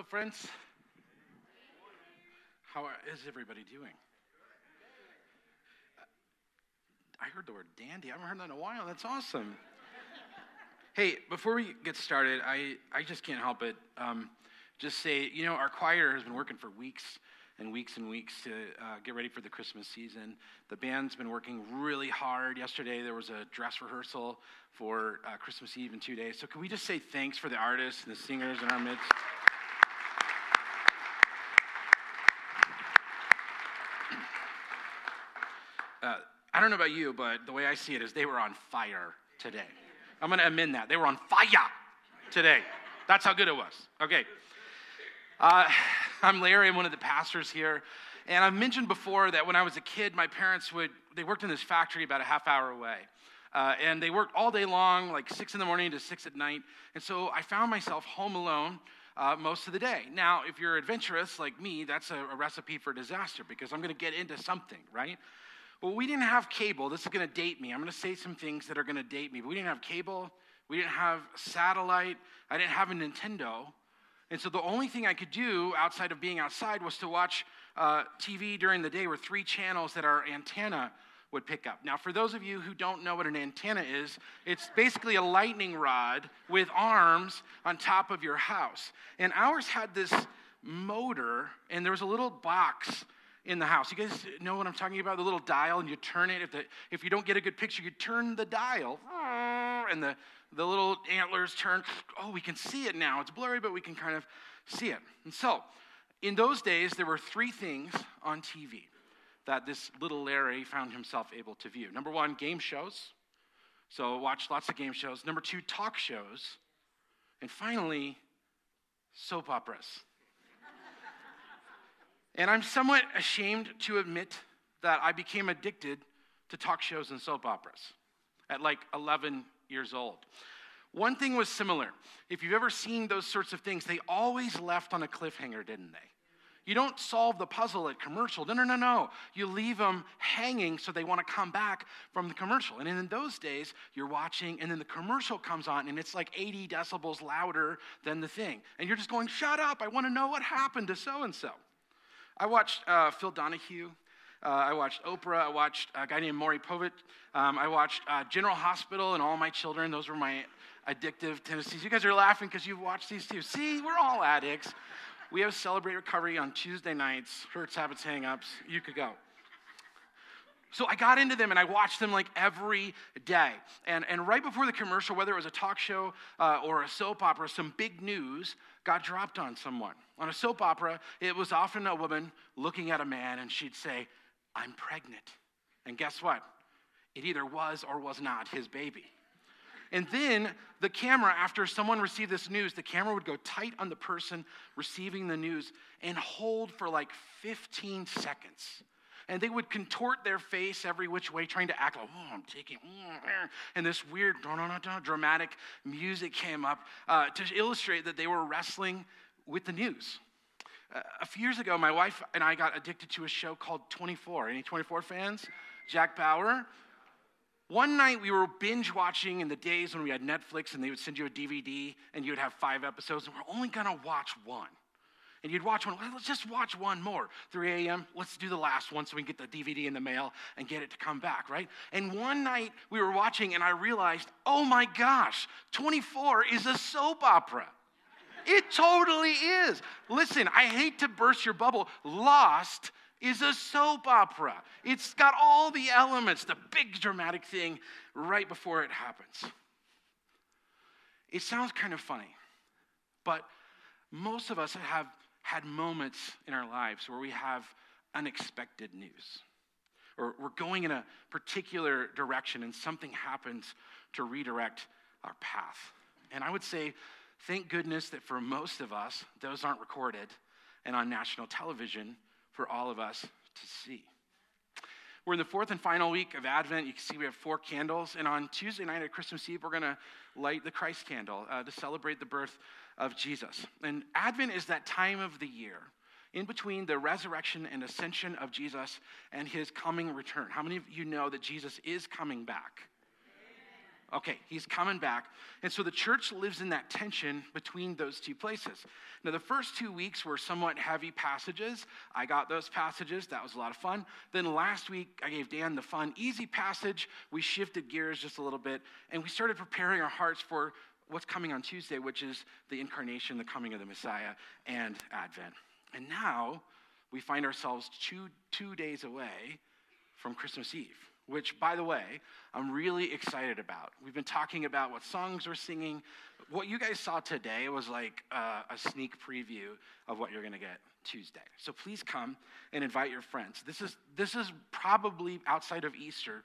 Hello, friends. How is everybody doing? I heard the word dandy. I haven't heard that in a while. That's awesome. hey, before we get started, I, I just can't help it. Um, just say, you know, our choir has been working for weeks and weeks and weeks to uh, get ready for the Christmas season. The band's been working really hard. Yesterday, there was a dress rehearsal for uh, Christmas Eve in two days. So, can we just say thanks for the artists and the singers in our midst? Uh, I don't know about you, but the way I see it is they were on fire today. I'm going to amend that. They were on fire today. That's how good it was. Okay. Uh, I'm Larry. I'm one of the pastors here. And I've mentioned before that when I was a kid, my parents would, they worked in this factory about a half hour away. Uh, and they worked all day long, like six in the morning to six at night. And so I found myself home alone uh, most of the day. Now, if you're adventurous like me, that's a, a recipe for disaster because I'm going to get into something, right? Well, we didn't have cable. This is going to date me. I'm going to say some things that are going to date me. But we didn't have cable. We didn't have satellite. I didn't have a Nintendo. And so the only thing I could do outside of being outside was to watch uh, TV during the day with three channels that our antenna would pick up. Now, for those of you who don't know what an antenna is, it's basically a lightning rod with arms on top of your house. And ours had this motor, and there was a little box in the house. You guys know what I'm talking about? The little dial, and you turn it. If, the, if you don't get a good picture, you turn the dial, and the, the little antlers turn. Oh, we can see it now. It's blurry, but we can kind of see it. And so, in those days, there were three things on TV that this little Larry found himself able to view. Number one, game shows. So, watch lots of game shows. Number two, talk shows. And finally, soap operas. And I'm somewhat ashamed to admit that I became addicted to talk shows and soap operas at like 11 years old. One thing was similar. If you've ever seen those sorts of things, they always left on a cliffhanger, didn't they? You don't solve the puzzle at commercial. No, no, no, no. You leave them hanging so they want to come back from the commercial. And in those days, you're watching, and then the commercial comes on, and it's like 80 decibels louder than the thing. And you're just going, shut up. I want to know what happened to so and so. I watched uh, Phil Donahue. Uh, I watched Oprah. I watched a guy named Maury Povich. Um, I watched uh, General Hospital and All My Children. Those were my addictive tendencies. You guys are laughing because you've watched these too. See, we're all addicts. We have Celebrate Recovery on Tuesday nights. Hurts, habits, hang ups. You could go. So I got into them and I watched them like every day. And, and right before the commercial, whether it was a talk show uh, or a soap opera, some big news got dropped on someone. On a soap opera, it was often a woman looking at a man and she'd say, I'm pregnant. And guess what? It either was or was not his baby. And then the camera, after someone received this news, the camera would go tight on the person receiving the news and hold for like 15 seconds and they would contort their face every which way, trying to act like, oh, I'm taking, mm, and this weird dramatic music came up uh, to illustrate that they were wrestling with the news. Uh, a few years ago, my wife and I got addicted to a show called 24. Any 24 fans? Jack Bauer. One night we were binge watching in the days when we had Netflix and they would send you a DVD and you would have five episodes, and we're only gonna watch one and you'd watch one. Let's just watch one more. 3 a.m. Let's do the last one so we can get the DVD in the mail and get it to come back, right? And one night we were watching, and I realized, oh my gosh, 24 is a soap opera. It totally is. Listen, I hate to burst your bubble. Lost is a soap opera. It's got all the elements, the big dramatic thing right before it happens. It sounds kind of funny, but most of us have had moments in our lives where we have unexpected news. Or we're going in a particular direction and something happens to redirect our path. And I would say, thank goodness that for most of us, those aren't recorded and on national television for all of us to see. We're in the fourth and final week of Advent. You can see we have four candles. And on Tuesday night at Christmas Eve, we're going to light the Christ candle uh, to celebrate the birth of Jesus. And Advent is that time of the year in between the resurrection and ascension of Jesus and his coming return. How many of you know that Jesus is coming back? Okay, he's coming back. And so the church lives in that tension between those two places. Now, the first two weeks were somewhat heavy passages. I got those passages. That was a lot of fun. Then last week, I gave Dan the fun, easy passage. We shifted gears just a little bit, and we started preparing our hearts for what's coming on Tuesday, which is the incarnation, the coming of the Messiah, and Advent. And now we find ourselves two, two days away from Christmas Eve which, by the way, I'm really excited about. We've been talking about what songs we're singing. What you guys saw today was like uh, a sneak preview of what you're going to get Tuesday. So please come and invite your friends. This is, this is probably outside of Easter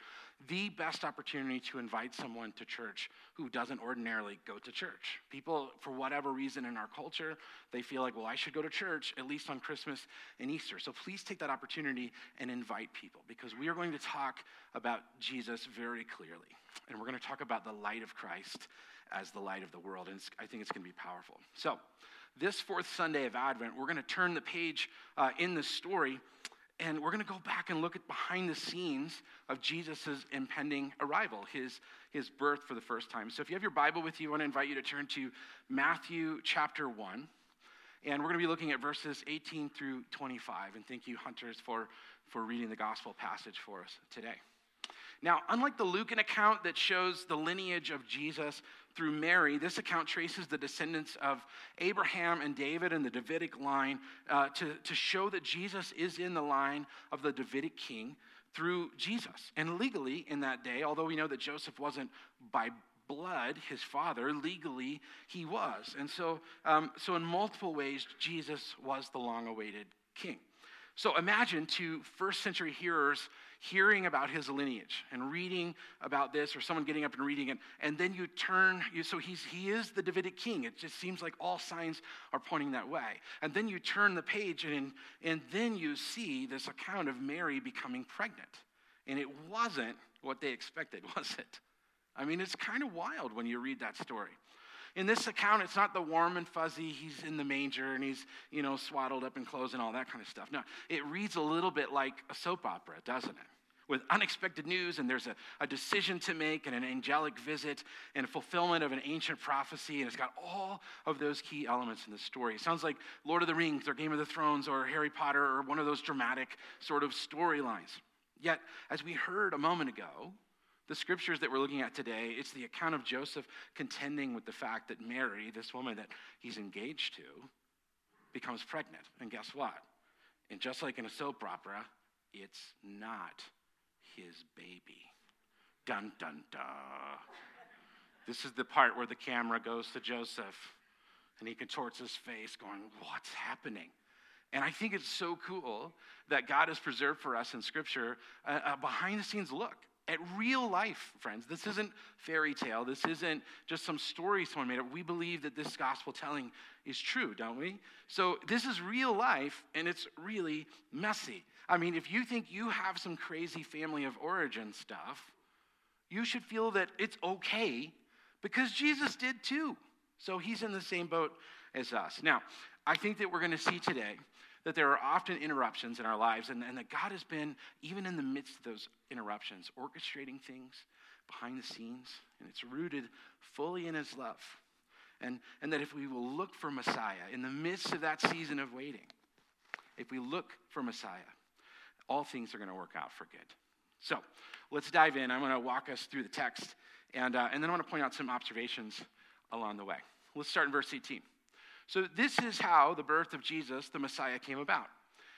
the best opportunity to invite someone to church who doesn't ordinarily go to church. People, for whatever reason in our culture, they feel like, well, I should go to church at least on Christmas and Easter. So please take that opportunity and invite people because we are going to talk about Jesus very clearly. And we're going to talk about the light of Christ as the light of the world. And I think it's going to be powerful. So, this fourth Sunday of Advent, we're going to turn the page uh, in the story and we're going to go back and look at behind the scenes of Jesus' impending arrival, his, his birth for the first time. So if you have your Bible with you, I want to invite you to turn to Matthew chapter 1. And we're going to be looking at verses 18 through 25. And thank you, Hunters, for, for reading the gospel passage for us today. Now, unlike the Lucan account that shows the lineage of Jesus through Mary, this account traces the descendants of Abraham and David and the Davidic line uh, to, to show that Jesus is in the line of the Davidic king through Jesus. And legally, in that day, although we know that Joseph wasn't by blood his father, legally he was. And so, um, so in multiple ways, Jesus was the long awaited king. So imagine to first century hearers hearing about his lineage and reading about this, or someone getting up and reading it, and then you turn, you, so he's, he is the Davidic king. It just seems like all signs are pointing that way. And then you turn the page, and, and then you see this account of Mary becoming pregnant. And it wasn't what they expected, was it? I mean, it's kind of wild when you read that story. In this account, it's not the warm and fuzzy, he's in the manger and he's, you know, swaddled up in clothes and all that kind of stuff. No, it reads a little bit like a soap opera, doesn't it? With unexpected news, and there's a, a decision to make, and an angelic visit, and a fulfillment of an ancient prophecy, and it's got all of those key elements in the story. It sounds like Lord of the Rings, or Game of the Thrones, or Harry Potter, or one of those dramatic sort of storylines. Yet, as we heard a moment ago, the scriptures that we're looking at today, it's the account of Joseph contending with the fact that Mary, this woman that he's engaged to, becomes pregnant. And guess what? And just like in a soap opera, it's not his baby. Dun, dun, dun. This is the part where the camera goes to Joseph and he contorts his face, going, What's happening? And I think it's so cool that God has preserved for us in Scripture a, behind the scenes look at real life, friends. This isn't fairy tale. This isn't just some story someone made up. We believe that this gospel telling is true, don't we? So this is real life, and it's really messy. I mean, if you think you have some crazy family of origin stuff, you should feel that it's okay because Jesus did too. So he's in the same boat as us. Now, I think that we're going to see today that there are often interruptions in our lives, and, and that God has been, even in the midst of those interruptions, orchestrating things behind the scenes, and it's rooted fully in His love. And, and that if we will look for Messiah in the midst of that season of waiting, if we look for Messiah, all things are going to work out for good. So let's dive in. I'm going to walk us through the text, and, uh, and then I want to point out some observations along the way. Let's start in verse 18. So, this is how the birth of Jesus, the Messiah, came about.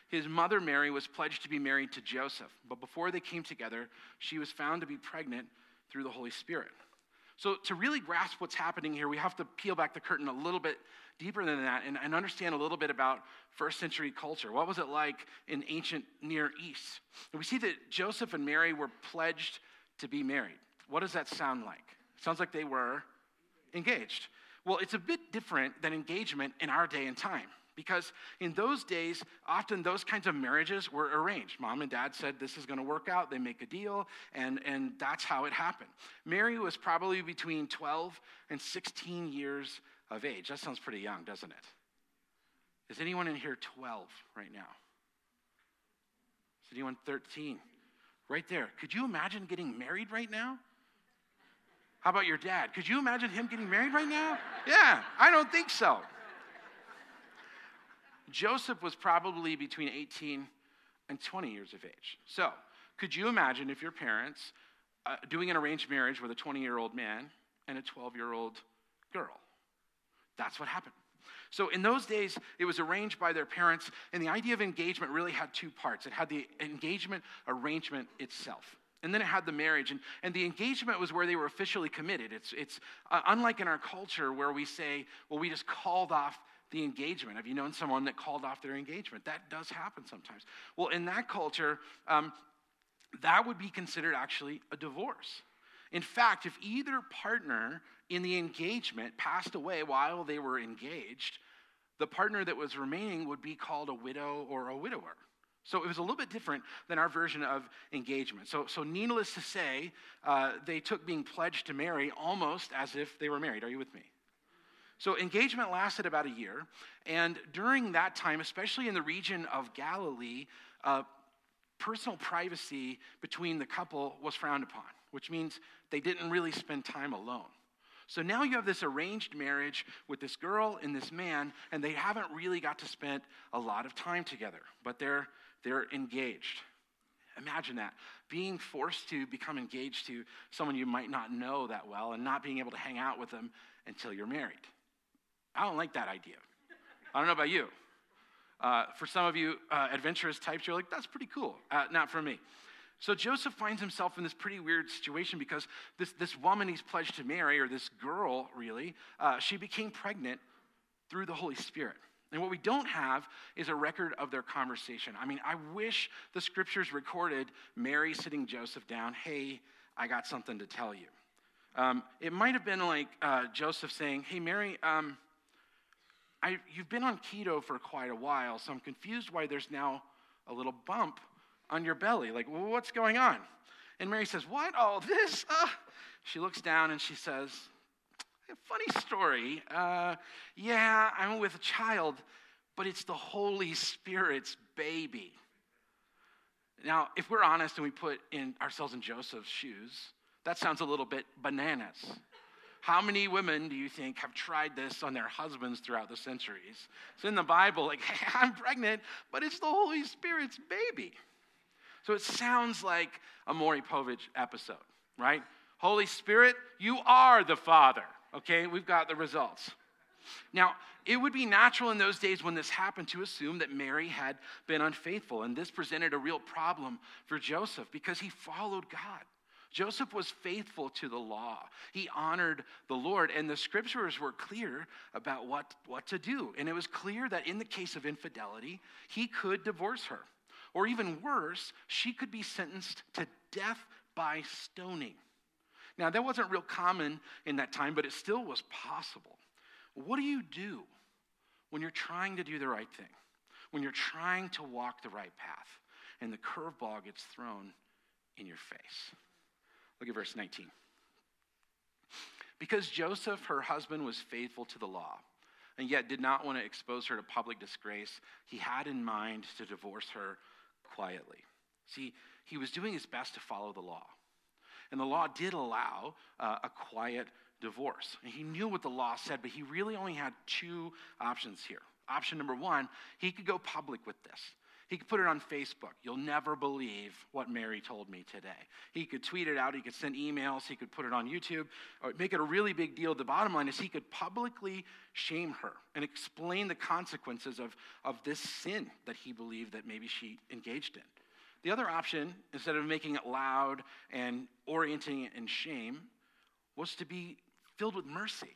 His mother Mary was pledged to be married to Joseph, but before they came together, she was found to be pregnant through the Holy Spirit. So, to really grasp what's happening here, we have to peel back the curtain a little bit deeper than that and, and understand a little bit about first century culture. What was it like in ancient Near East? And we see that Joseph and Mary were pledged to be married. What does that sound like? It sounds like they were engaged. Well, it's a bit different than engagement in our day and time. Because in those days, often those kinds of marriages were arranged. Mom and dad said this is going to work out, they make a deal, and, and that's how it happened. Mary was probably between 12 and 16 years of age. That sounds pretty young, doesn't it? Is anyone in here 12 right now? Is anyone 13? Right there. Could you imagine getting married right now? How about your dad? Could you imagine him getting married right now? Yeah, I don't think so. Joseph was probably between 18 and 20 years of age. So, could you imagine if your parents uh, doing an arranged marriage with a 20 year old man and a 12 year old girl? That's what happened. So, in those days, it was arranged by their parents, and the idea of engagement really had two parts it had the engagement arrangement itself. And then it had the marriage. And, and the engagement was where they were officially committed. It's, it's uh, unlike in our culture where we say, well, we just called off the engagement. Have you known someone that called off their engagement? That does happen sometimes. Well, in that culture, um, that would be considered actually a divorce. In fact, if either partner in the engagement passed away while they were engaged, the partner that was remaining would be called a widow or a widower. So it was a little bit different than our version of engagement. So, so needless to say, uh, they took being pledged to marry almost as if they were married. Are you with me? So engagement lasted about a year, and during that time, especially in the region of Galilee, uh, personal privacy between the couple was frowned upon, which means they didn't really spend time alone. So now you have this arranged marriage with this girl and this man, and they haven't really got to spend a lot of time together, but they're, they're engaged. Imagine that. Being forced to become engaged to someone you might not know that well and not being able to hang out with them until you're married. I don't like that idea. I don't know about you. Uh, for some of you uh, adventurous types, you're like, that's pretty cool. Uh, not for me. So Joseph finds himself in this pretty weird situation because this, this woman he's pledged to marry, or this girl really, uh, she became pregnant through the Holy Spirit. And what we don't have is a record of their conversation. I mean, I wish the scriptures recorded Mary sitting Joseph down, hey, I got something to tell you. Um, it might have been like uh, Joseph saying, hey, Mary, um, I, you've been on keto for quite a while, so I'm confused why there's now a little bump on your belly. Like, well, what's going on? And Mary says, What? Oh, this? Uh. She looks down and she says, Funny story. Uh, yeah, I'm with a child, but it's the Holy Spirit's baby. Now, if we're honest and we put in ourselves in Joseph's shoes, that sounds a little bit bananas. How many women do you think have tried this on their husbands throughout the centuries? It's in the Bible, like, hey, I'm pregnant, but it's the Holy Spirit's baby. So it sounds like a Maury Povich episode, right? Holy Spirit, you are the Father. Okay, we've got the results. Now, it would be natural in those days when this happened to assume that Mary had been unfaithful, and this presented a real problem for Joseph because he followed God. Joseph was faithful to the law. He honored the Lord, and the scriptures were clear about what, what to do. And it was clear that in the case of infidelity, he could divorce her. Or even worse, she could be sentenced to death by stoning. Now, that wasn't real common in that time, but it still was possible. What do you do when you're trying to do the right thing? When you're trying to walk the right path and the curveball gets thrown in your face? Look at verse 19. Because Joseph, her husband, was faithful to the law and yet did not want to expose her to public disgrace, he had in mind to divorce her quietly. See, he was doing his best to follow the law. And the law did allow uh, a quiet divorce. And he knew what the law said, but he really only had two options here. Option number one, he could go public with this. He could put it on Facebook. You'll never believe what Mary told me today. He could tweet it out. He could send emails. He could put it on YouTube or make it a really big deal. The bottom line is he could publicly shame her and explain the consequences of, of this sin that he believed that maybe she engaged in. The other option, instead of making it loud and orienting it in shame, was to be filled with mercy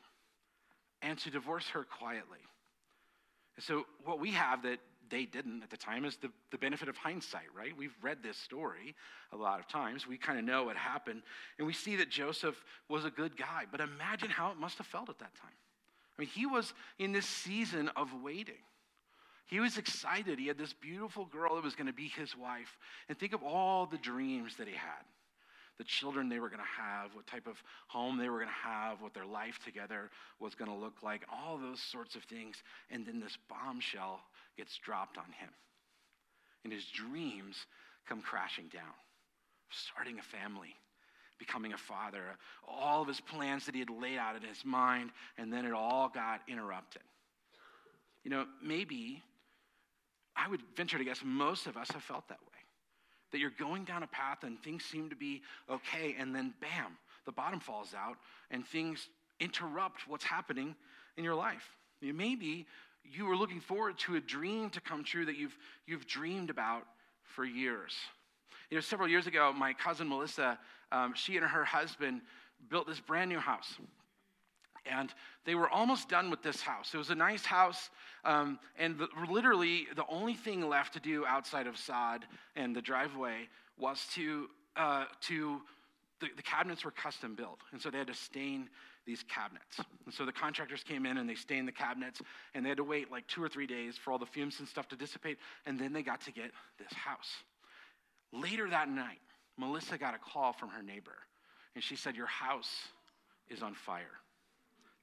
and to divorce her quietly. And so, what we have that they didn't at the time is the, the benefit of hindsight, right? We've read this story a lot of times. We kind of know what happened. And we see that Joseph was a good guy. But imagine how it must have felt at that time. I mean, he was in this season of waiting. He was excited. He had this beautiful girl that was going to be his wife. And think of all the dreams that he had the children they were going to have, what type of home they were going to have, what their life together was going to look like, all those sorts of things. And then this bombshell gets dropped on him. And his dreams come crashing down. Starting a family, becoming a father, all of his plans that he had laid out in his mind, and then it all got interrupted. You know, maybe I would venture to guess most of us have felt that way. That you're going down a path and things seem to be okay, and then bam, the bottom falls out and things interrupt what's happening in your life. You, maybe you were looking forward to a dream to come true that you've, you've dreamed about for years. You know, several years ago, my cousin Melissa, um, she and her husband built this brand new house. And they were almost done with this house. It was a nice house, um, and the, literally the only thing left to do outside of sod and the driveway was to, uh, to the, the cabinets were custom built. And so they had to stain these cabinets. And so the contractors came in and they stained the cabinets, and they had to wait like two or three days for all the fumes and stuff to dissipate, and then they got to get this house. Later that night, Melissa got a call from her neighbor, and she said, Your house is on fire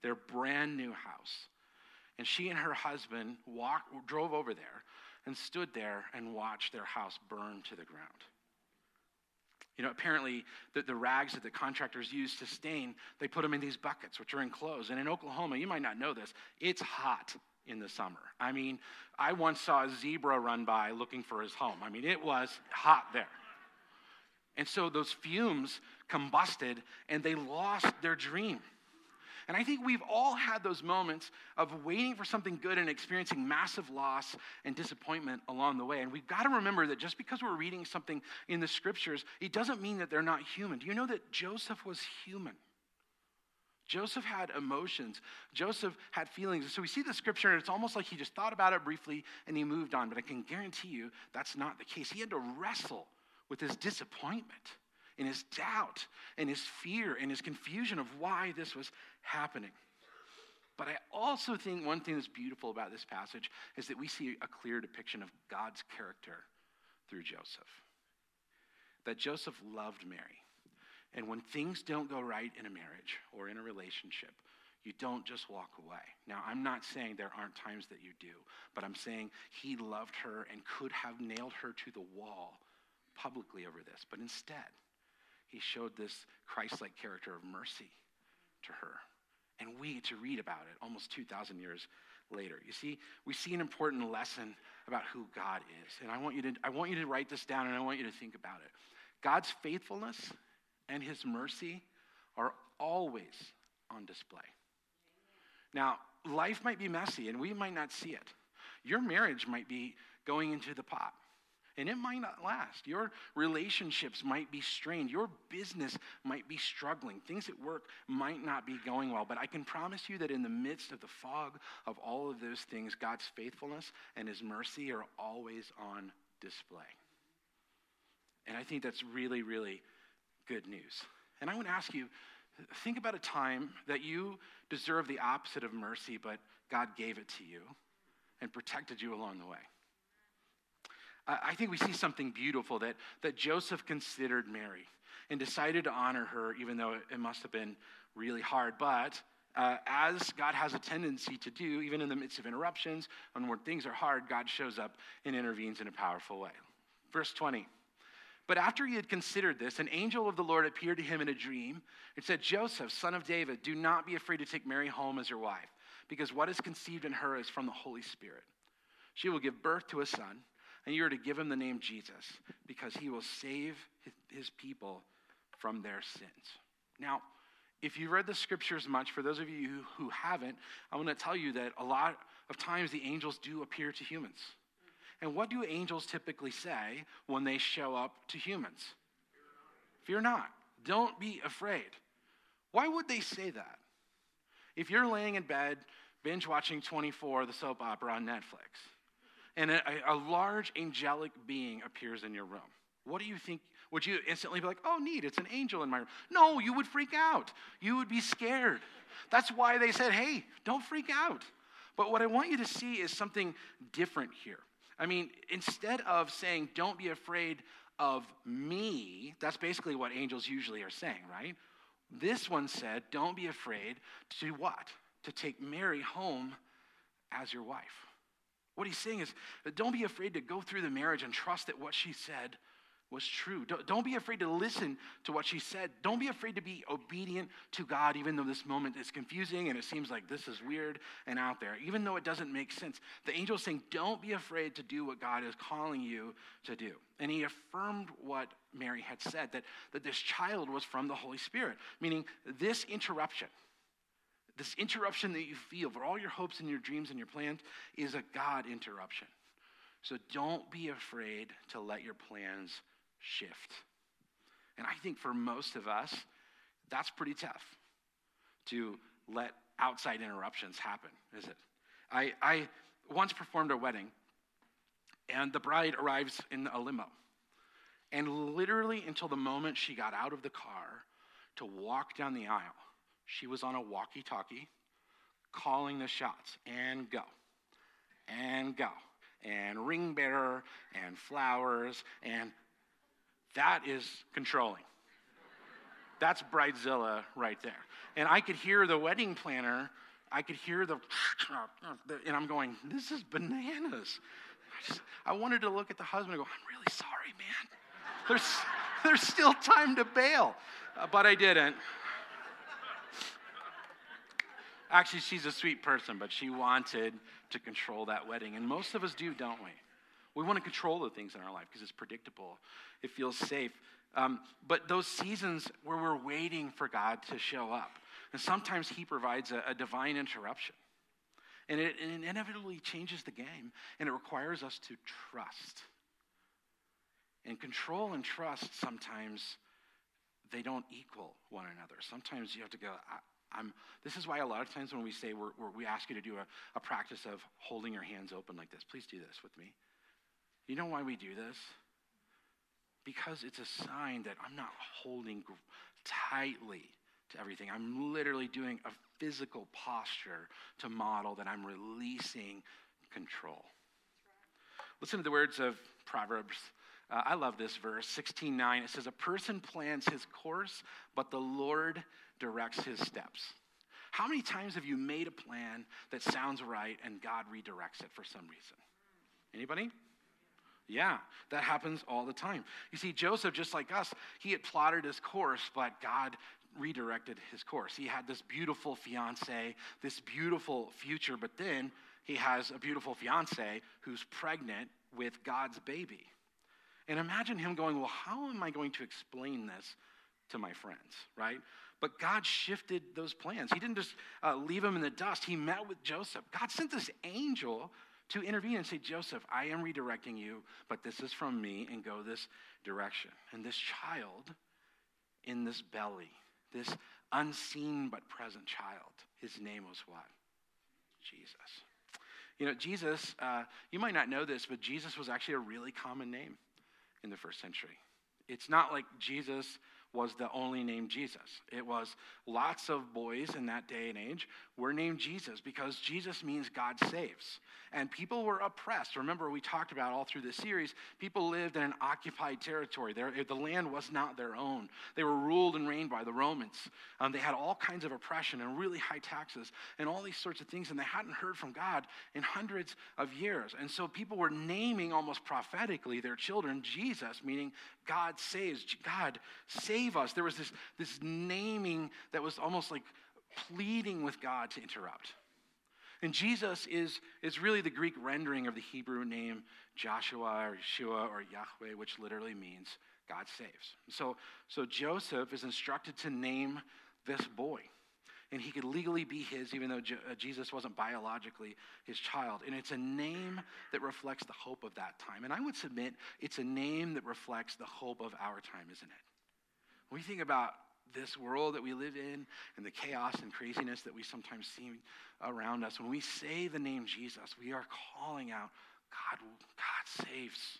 their brand new house. And she and her husband walked, drove over there and stood there and watched their house burn to the ground. You know, apparently, the, the rags that the contractors use to stain, they put them in these buckets, which are enclosed. And in Oklahoma, you might not know this, it's hot in the summer. I mean, I once saw a zebra run by looking for his home. I mean, it was hot there. And so those fumes combusted and they lost their dream. And I think we've all had those moments of waiting for something good and experiencing massive loss and disappointment along the way. And we've got to remember that just because we're reading something in the scriptures, it doesn't mean that they're not human. Do you know that Joseph was human? Joseph had emotions. Joseph had feelings. And So we see the scripture, and it's almost like he just thought about it briefly and he moved on. But I can guarantee you that's not the case. He had to wrestle with his disappointment and his doubt and his fear and his confusion of why this was happening. But I also think one thing that's beautiful about this passage is that we see a clear depiction of God's character through Joseph. That Joseph loved Mary. And when things don't go right in a marriage or in a relationship, you don't just walk away. Now, I'm not saying there aren't times that you do, but I'm saying he loved her and could have nailed her to the wall publicly over this. But instead, he showed this Christ like character of mercy to her. And we get to read about it almost 2,000 years later. You see, we see an important lesson about who God is. And I want, you to, I want you to write this down and I want you to think about it. God's faithfulness and his mercy are always on display. Now, life might be messy and we might not see it. Your marriage might be going into the pot and it might not last. Your relationships might be strained. Your business might be struggling. Things at work might not be going well. But I can promise you that in the midst of the fog of all of those things, God's faithfulness and His mercy are always on display. And I think that's really, really good news. And I want to ask you think about a time that you deserve the opposite of mercy, but God gave it to you and protected you along the way. I think we see something beautiful that, that Joseph considered Mary and decided to honor her, even though it must have been really hard. But uh, as God has a tendency to do, even in the midst of interruptions and when things are hard, God shows up and intervenes in a powerful way. Verse 20. But after he had considered this, an angel of the Lord appeared to him in a dream and said, Joseph, son of David, do not be afraid to take Mary home as your wife, because what is conceived in her is from the Holy Spirit. She will give birth to a son and you are to give him the name Jesus because he will save his people from their sins. Now, if you read the scriptures much, for those of you who haven't, I want to tell you that a lot of times the angels do appear to humans. And what do angels typically say when they show up to humans? Fear not. Don't be afraid. Why would they say that? If you're laying in bed, binge watching 24, the soap opera on Netflix, and a, a large angelic being appears in your room. What do you think? Would you instantly be like, oh, neat, it's an angel in my room? No, you would freak out. You would be scared. That's why they said, hey, don't freak out. But what I want you to see is something different here. I mean, instead of saying, don't be afraid of me, that's basically what angels usually are saying, right? This one said, don't be afraid to what? To take Mary home as your wife. What he's saying is don't be afraid to go through the marriage and trust that what she said was true. Don't be afraid to listen to what she said. Don't be afraid to be obedient to God, even though this moment is confusing and it seems like this is weird and out there, even though it doesn't make sense. The angel is saying, Don't be afraid to do what God is calling you to do. And he affirmed what Mary had said that, that this child was from the Holy Spirit, meaning this interruption. This interruption that you feel for all your hopes and your dreams and your plans is a God interruption. So don't be afraid to let your plans shift. And I think for most of us, that's pretty tough to let outside interruptions happen, is it? I, I once performed a wedding, and the bride arrives in a limo. And literally, until the moment she got out of the car to walk down the aisle, she was on a walkie talkie calling the shots and go, and go, and ring bearer, and flowers, and that is controlling. That's Bridezilla right there. And I could hear the wedding planner, I could hear the, and I'm going, this is bananas. I, just, I wanted to look at the husband and go, I'm really sorry, man. There's, there's still time to bail. Uh, but I didn't. Actually, she's a sweet person, but she wanted to control that wedding. And most of us do, don't we? We want to control the things in our life because it's predictable, it feels safe. Um, but those seasons where we're waiting for God to show up, and sometimes He provides a, a divine interruption. And it, it inevitably changes the game, and it requires us to trust. And control and trust sometimes they don't equal one another. Sometimes you have to go, I, am this is why a lot of times when we say we're, we're, we ask you to do a, a practice of holding your hands open like this, please do this with me. You know why we do this? Because it's a sign that I'm not holding tightly to everything. I'm literally doing a physical posture to model that I'm releasing control. Listen to the words of Proverbs. Uh, I love this verse, 16:9. It says, "A person plans his course, but the Lord directs his steps." How many times have you made a plan that sounds right and God redirects it for some reason? Anybody? Yeah, that happens all the time. You see, Joseph, just like us, he had plotted his course, but God redirected his course. He had this beautiful fiance, this beautiful future, but then he has a beautiful fiance who's pregnant with God's baby. And imagine him going, Well, how am I going to explain this to my friends, right? But God shifted those plans. He didn't just uh, leave him in the dust. He met with Joseph. God sent this angel to intervene and say, Joseph, I am redirecting you, but this is from me, and go this direction. And this child in this belly, this unseen but present child, his name was what? Jesus. You know, Jesus, uh, you might not know this, but Jesus was actually a really common name in the first century. It's not like Jesus was the only name Jesus. It was lots of boys in that day and age were named Jesus because Jesus means God saves. And people were oppressed. Remember, we talked about all through this series, people lived in an occupied territory. The land was not their own. They were ruled and reigned by the Romans. Um, they had all kinds of oppression and really high taxes and all these sorts of things, and they hadn't heard from God in hundreds of years. And so people were naming almost prophetically their children Jesus, meaning God saves. God save us. There was this, this naming that was almost like pleading with God to interrupt. And Jesus is, is really the Greek rendering of the Hebrew name Joshua or Yeshua or Yahweh, which literally means God saves. So, so Joseph is instructed to name this boy. And he could legally be his, even though uh, Jesus wasn't biologically his child. And it's a name that reflects the hope of that time. And I would submit it's a name that reflects the hope of our time, isn't it? When we think about this world that we live in and the chaos and craziness that we sometimes see around us, when we say the name Jesus, we are calling out, God, God saves.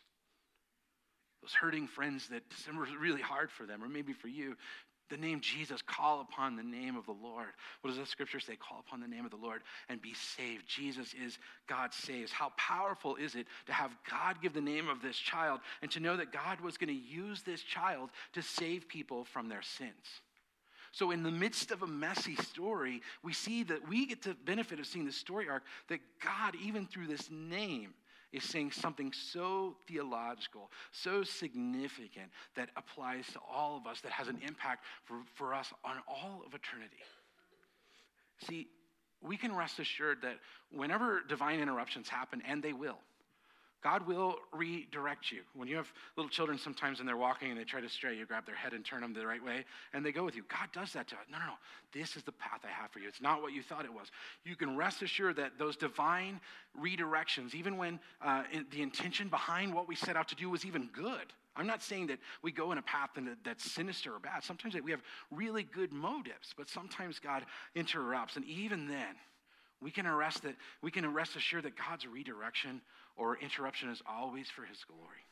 Those hurting friends that December was really hard for them, or maybe for you, the name Jesus, call upon the name of the Lord. What does the scripture say? Call upon the name of the Lord and be saved. Jesus is God saves. How powerful is it to have God give the name of this child and to know that God was going to use this child to save people from their sins? So, in the midst of a messy story, we see that we get the benefit of seeing the story arc that God, even through this name, is saying something so theological, so significant that applies to all of us, that has an impact for, for us on all of eternity. See, we can rest assured that whenever divine interruptions happen, and they will, God will redirect you. When you have little children, sometimes and they're walking and they try to stray, you grab their head and turn them the right way, and they go with you. God does that to us. No, no, no. This is the path I have for you. It's not what you thought it was. You can rest assured that those divine redirections, even when uh, the intention behind what we set out to do was even good. I'm not saying that we go in a path that's sinister or bad. Sometimes we have really good motives, but sometimes God interrupts. And even then, we can arrest that we can rest assured that God's redirection or interruption is always for his glory.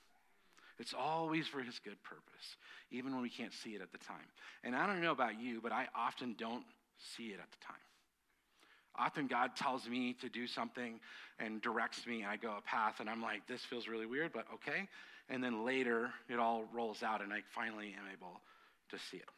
It's always for his good purpose, even when we can't see it at the time. And I don't know about you, but I often don't see it at the time. Often God tells me to do something and directs me, and I go a path, and I'm like, this feels really weird, but okay. And then later, it all rolls out, and I finally am able to see it.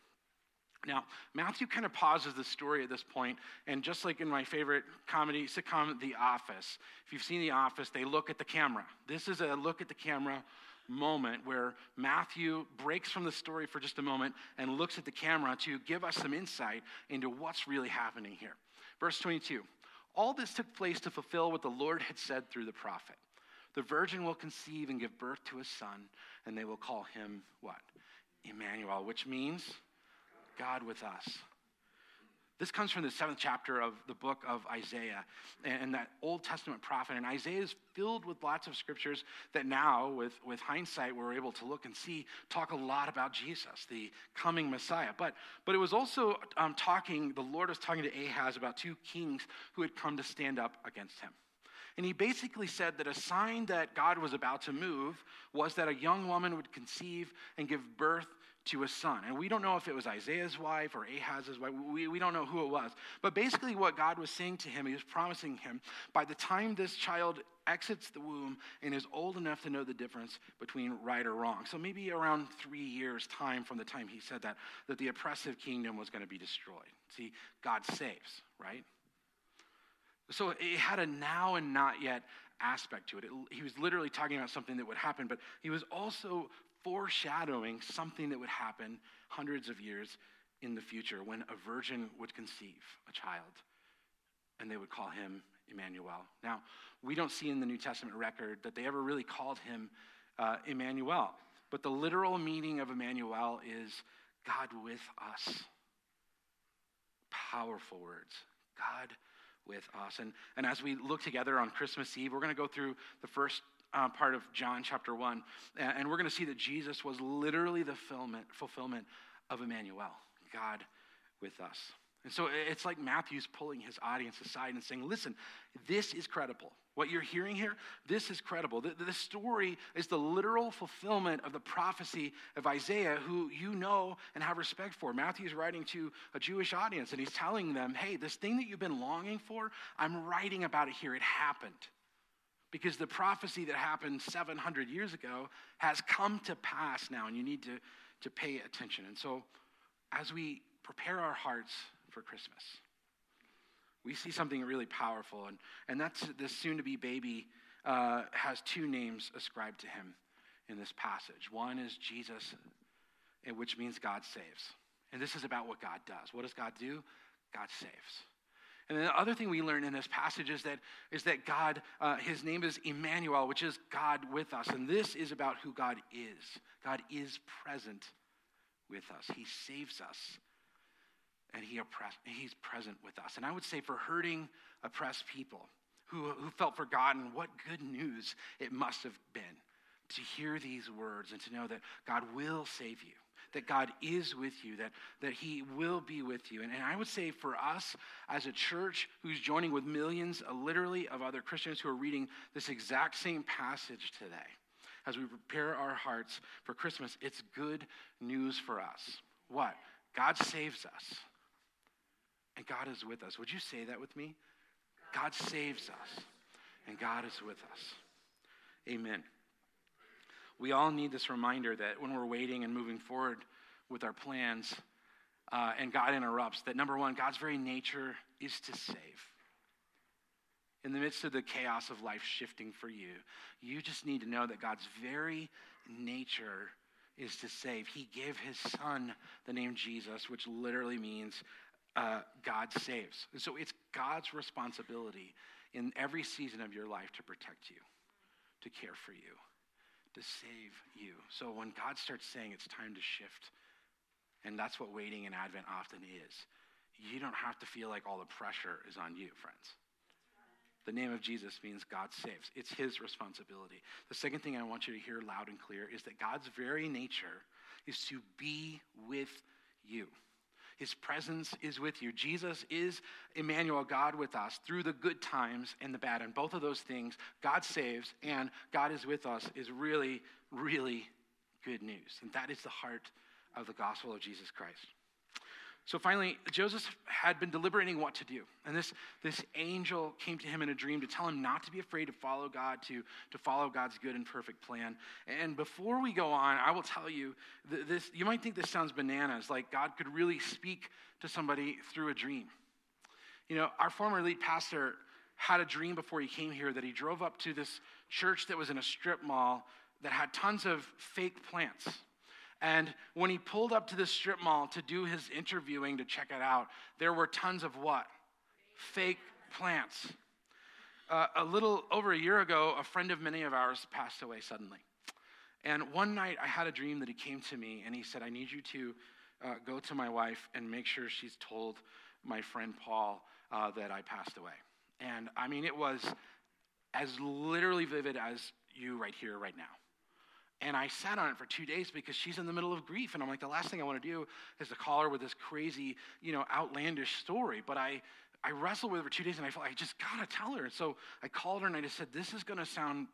Now, Matthew kind of pauses the story at this point, and just like in my favorite comedy sitcom, The Office, if you've seen The Office, they look at the camera. This is a look at the camera moment where Matthew breaks from the story for just a moment and looks at the camera to give us some insight into what's really happening here. Verse 22 All this took place to fulfill what the Lord had said through the prophet. The virgin will conceive and give birth to a son, and they will call him what? Emmanuel, which means God with us. This comes from the seventh chapter of the book of Isaiah and that Old Testament prophet. And Isaiah is filled with lots of scriptures that now, with, with hindsight, we're able to look and see, talk a lot about Jesus, the coming Messiah. But, but it was also um, talking, the Lord was talking to Ahaz about two kings who had come to stand up against him. And he basically said that a sign that God was about to move was that a young woman would conceive and give birth to a son. And we don't know if it was Isaiah's wife or Ahaz's wife. We, we don't know who it was. But basically, what God was saying to him, he was promising him, by the time this child exits the womb and is old enough to know the difference between right or wrong. So maybe around three years' time from the time he said that, that the oppressive kingdom was going to be destroyed. See, God saves, right? So it had a now and not yet aspect to it. it. He was literally talking about something that would happen, but he was also foreshadowing something that would happen hundreds of years in the future when a virgin would conceive a child and they would call him Emmanuel. Now, we don't see in the New Testament record that they ever really called him uh, Emmanuel, but the literal meaning of Emmanuel is God with us. Powerful words. God with us. And, and as we look together on Christmas Eve, we're going to go through the first uh, part of John chapter 1. And we're going to see that Jesus was literally the fulfillment, of Emmanuel, God with us. And so it's like Matthew's pulling his audience aside and saying, listen, this is credible. What you're hearing here, this is credible. The, the story is the literal fulfillment of the prophecy of Isaiah, who you know and have respect for. Matthew is writing to a Jewish audience, and he's telling them, hey, this thing that you've been longing for, I'm writing about it here. It happened because the prophecy that happened 700 years ago has come to pass now, and you need to, to pay attention. And so, as we prepare our hearts for Christmas, we see something really powerful, and, and that's this soon to be baby uh, has two names ascribed to him in this passage. One is Jesus, which means God saves. And this is about what God does. What does God do? God saves. And then the other thing we learn in this passage is that, is that God, uh, his name is Emmanuel, which is God with us. And this is about who God is. God is present with us, He saves us, and he oppress, He's present with us. And I would say for hurting, oppressed people who, who felt forgotten, what good news it must have been to hear these words and to know that God will save you that God is with you, that, that He will be with you. And, and I would say for us as a church who's joining with millions, uh, literally, of other Christians who are reading this exact same passage today, as we prepare our hearts for Christmas, it's good news for us. What? God saves us, and God is with us. Would you say that with me? God saves us, and God is with us. Amen we all need this reminder that when we're waiting and moving forward with our plans uh, and God interrupts, that number one, God's very nature is to save. in the midst of the chaos of life shifting for you, you just need to know that God's very nature is to save. He gave his son the name Jesus, which literally means uh, God saves. And so it's God's responsibility in every season of your life to protect you, to care for you, to save you. So when God starts saying it's time to shift, and that's what waiting in Advent often is, you don't have to feel like all the pressure is on you, friends. The name of Jesus means God saves. It's his responsibility. The second thing I want you to hear loud and clear is that God's very nature is to be with you. His presence is with you. Jesus is Emmanuel, God with us, through the good times and the bad. And both of those things, God saves and God is with us, is really, really good news. And that is the heart of the gospel of Jesus Christ. So finally, Joseph had been deliberating what to do. And this, this angel came to him in a dream to tell him not to be afraid to follow God, to, to follow God's good and perfect plan. And before we go on, I will tell you this you might think this sounds bananas, like God could really speak to somebody through a dream. You know, our former lead pastor had a dream before he came here that he drove up to this church that was in a strip mall that had tons of fake plants and when he pulled up to the strip mall to do his interviewing to check it out, there were tons of what? Fake plants. Uh, a little over a year ago, a friend of many of ours passed away suddenly. And one night I had a dream that he came to me and he said, I need you to uh, go to my wife and make sure she's told my friend Paul uh, that I passed away. And I mean, it was as literally vivid as you right here, right now. And I sat on it for two days because she's in the middle of grief. And I'm like, the last thing I want to do is to call her with this crazy, you know, outlandish story. But I, I wrestled with her for two days and I felt I just got to tell her. And so I called her and I just said, this is going to sound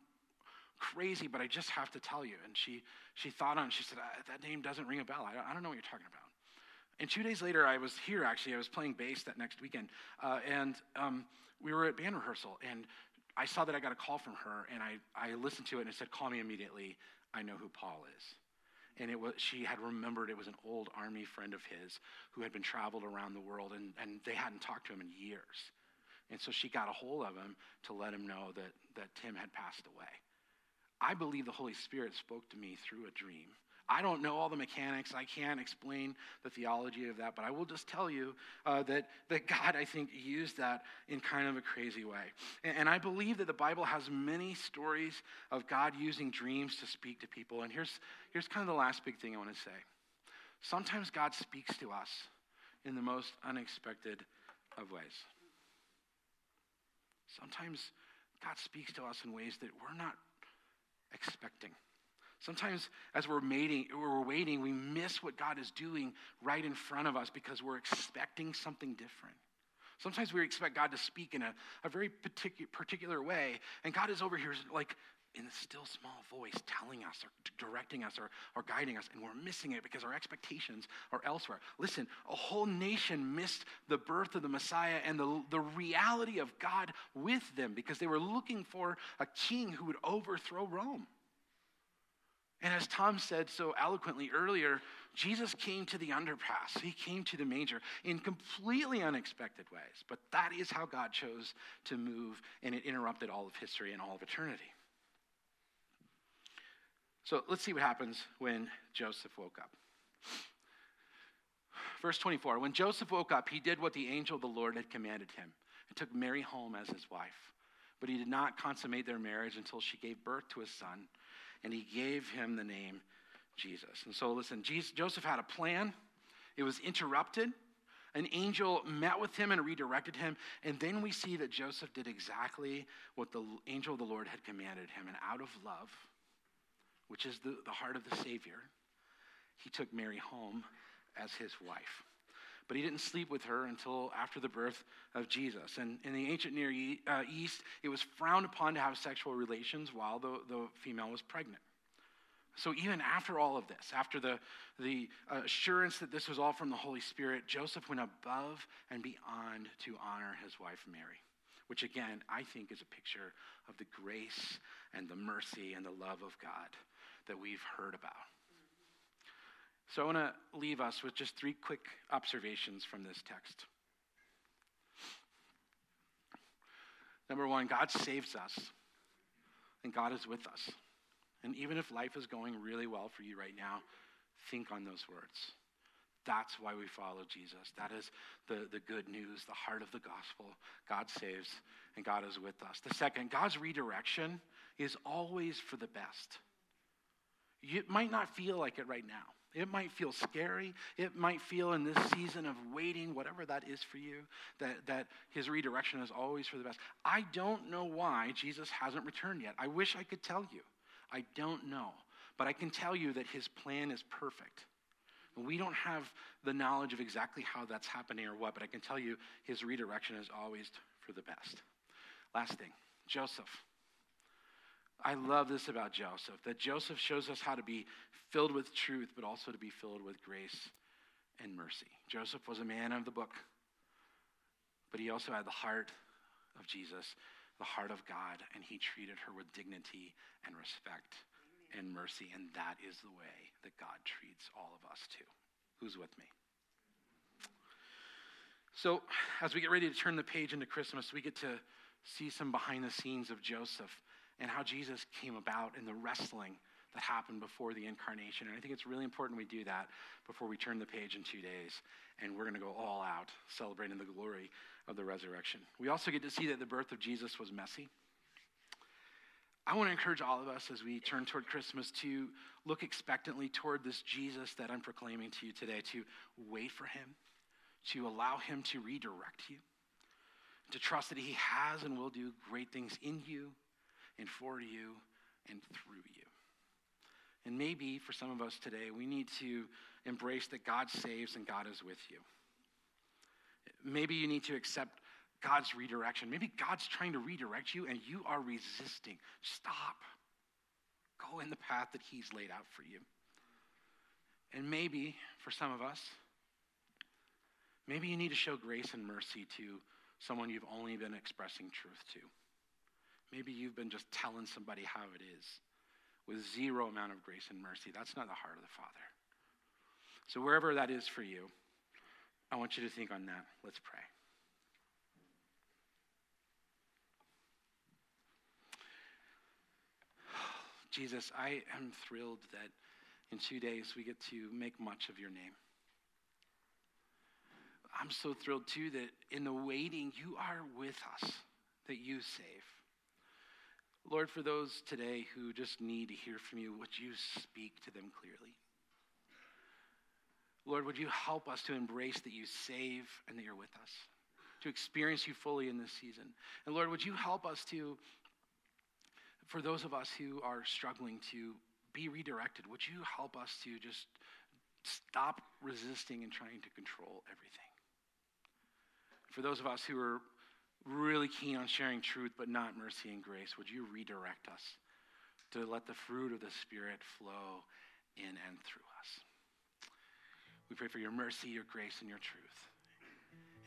crazy, but I just have to tell you. And she, she thought on it. She said, that name doesn't ring a bell. I don't, I don't know what you're talking about. And two days later, I was here actually. I was playing bass that next weekend. Uh, and um, we were at band rehearsal. And I saw that I got a call from her. And I, I listened to it and it said, call me immediately. I know who Paul is. And it was, she had remembered it was an old army friend of his who had been traveled around the world, and, and they hadn't talked to him in years. And so she got a hold of him to let him know that, that Tim had passed away. I believe the Holy Spirit spoke to me through a dream I don't know all the mechanics. I can't explain the theology of that, but I will just tell you uh, that, that God, I think, used that in kind of a crazy way. And, and I believe that the Bible has many stories of God using dreams to speak to people. And here's, here's kind of the last big thing I want to say. Sometimes God speaks to us in the most unexpected of ways. Sometimes God speaks to us in ways that we're not expecting. Sometimes, as we're, mating, we're waiting, we miss what God is doing right in front of us because we're expecting something different. Sometimes we expect God to speak in a, a very particular, particular way, and God is over here like in a still small voice telling us or directing us or, or guiding us, and we're missing it because our expectations are elsewhere. Listen, a whole nation missed the birth of the Messiah and the, the reality of God with them because they were looking for a king who would overthrow Rome. And as Tom said so eloquently earlier, Jesus came to the underpass. He came to the manger in completely unexpected ways. But that is how God chose to move, and it interrupted all of history and all of eternity. So let's see what happens when Joseph woke up. Verse 24 When Joseph woke up, he did what the angel of the Lord had commanded him and took Mary home as his wife. But he did not consummate their marriage until she gave birth to a son and he gave him the name Jesus. And so, listen, Jesus, Joseph had a plan, it was interrupted. An angel met with him and redirected him. And then we see that Joseph did exactly what the angel of the Lord had commanded him. And out of love, which is the, the heart of the Savior, he took Mary home as his wife. But he didn't sleep with her until after the birth of Jesus. And in the ancient Near uh, East, it was frowned upon to have sexual relations while the, the female was pregnant. So even after all of this, after the, the assurance that this was all from the Holy Spirit, Joseph went above and beyond to honor his wife Mary, which again, I think is a picture of the grace and the mercy and the love of God that we've heard about. So I want to leave us with just three quick observations from this text. Number one, God saves us, and God is with us. And even if life is going really well for you right now, think on those words. That's why we follow Jesus. That is the, the good news, the heart of the gospel. God saves and God is with us. The second, God's redirection is always for the best. It might not feel like it right now. It might feel scary. It might feel in this season of waiting, whatever that is for you, that, that his redirection is always for the best. I don't know why Jesus hasn't returned yet. I wish I could tell you. I don't know. But I can tell you that his plan is perfect. We don't have the knowledge of exactly how that's happening or what, but I can tell you his redirection is always for the best. Last thing Joseph. I love this about Joseph that Joseph shows us how to be filled with truth, but also to be filled with grace and mercy. Joseph was a man of the book, but he also had the heart of Jesus, the heart of God, and he treated her with dignity and respect and mercy, and that is the way that God treats all of us too. Who's with me? So, as we get ready to turn the page into Christmas, we get to see some behind the scenes of Joseph and how Jesus came about and the wrestling that happened before the incarnation. And I think it's really important we do that before we turn the page in two days. And we're going to go all out celebrating the glory of the resurrection. We also get to see that the birth of Jesus was messy. I want to encourage all of us as we turn toward Christmas to look expectantly toward this Jesus that I'm proclaiming to you today, to wait for him, to allow him to redirect you, to trust that he has and will do great things in you and for you and through you. And maybe for some of us today, we need to embrace that God saves and God is with you. Maybe you need to accept God's redirection. Maybe God's trying to redirect you and you are resisting. Stop. Go in the path that He's laid out for you. And maybe for some of us, maybe you need to show grace and mercy to someone you've only been expressing truth to. Maybe you've been just telling somebody how it is with zero amount of grace and mercy. That's not the heart of the Father. So, wherever that is for you, I want you to think on that. Let's pray. Jesus, I am thrilled that in two days we get to make much of your name. I'm so thrilled too that in the waiting, you are with us, that you save. Lord, for those today who just need to hear from you, would you speak to them clearly? Lord, would you help us to embrace that you save and that you're with us, to experience you fully in this season? And Lord, would you help us to for those of us who are struggling to be redirected, would you help us to just stop resisting and trying to control everything? For those of us who are really keen on sharing truth but not mercy and grace, would you redirect us to let the fruit of the Spirit flow in and through us? We pray for your mercy, your grace, and your truth.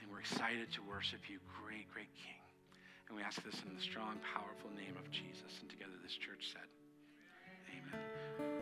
And we're excited to worship you, great, great King. And we ask this in the strong, powerful name of Jesus. And together this church said, Amen.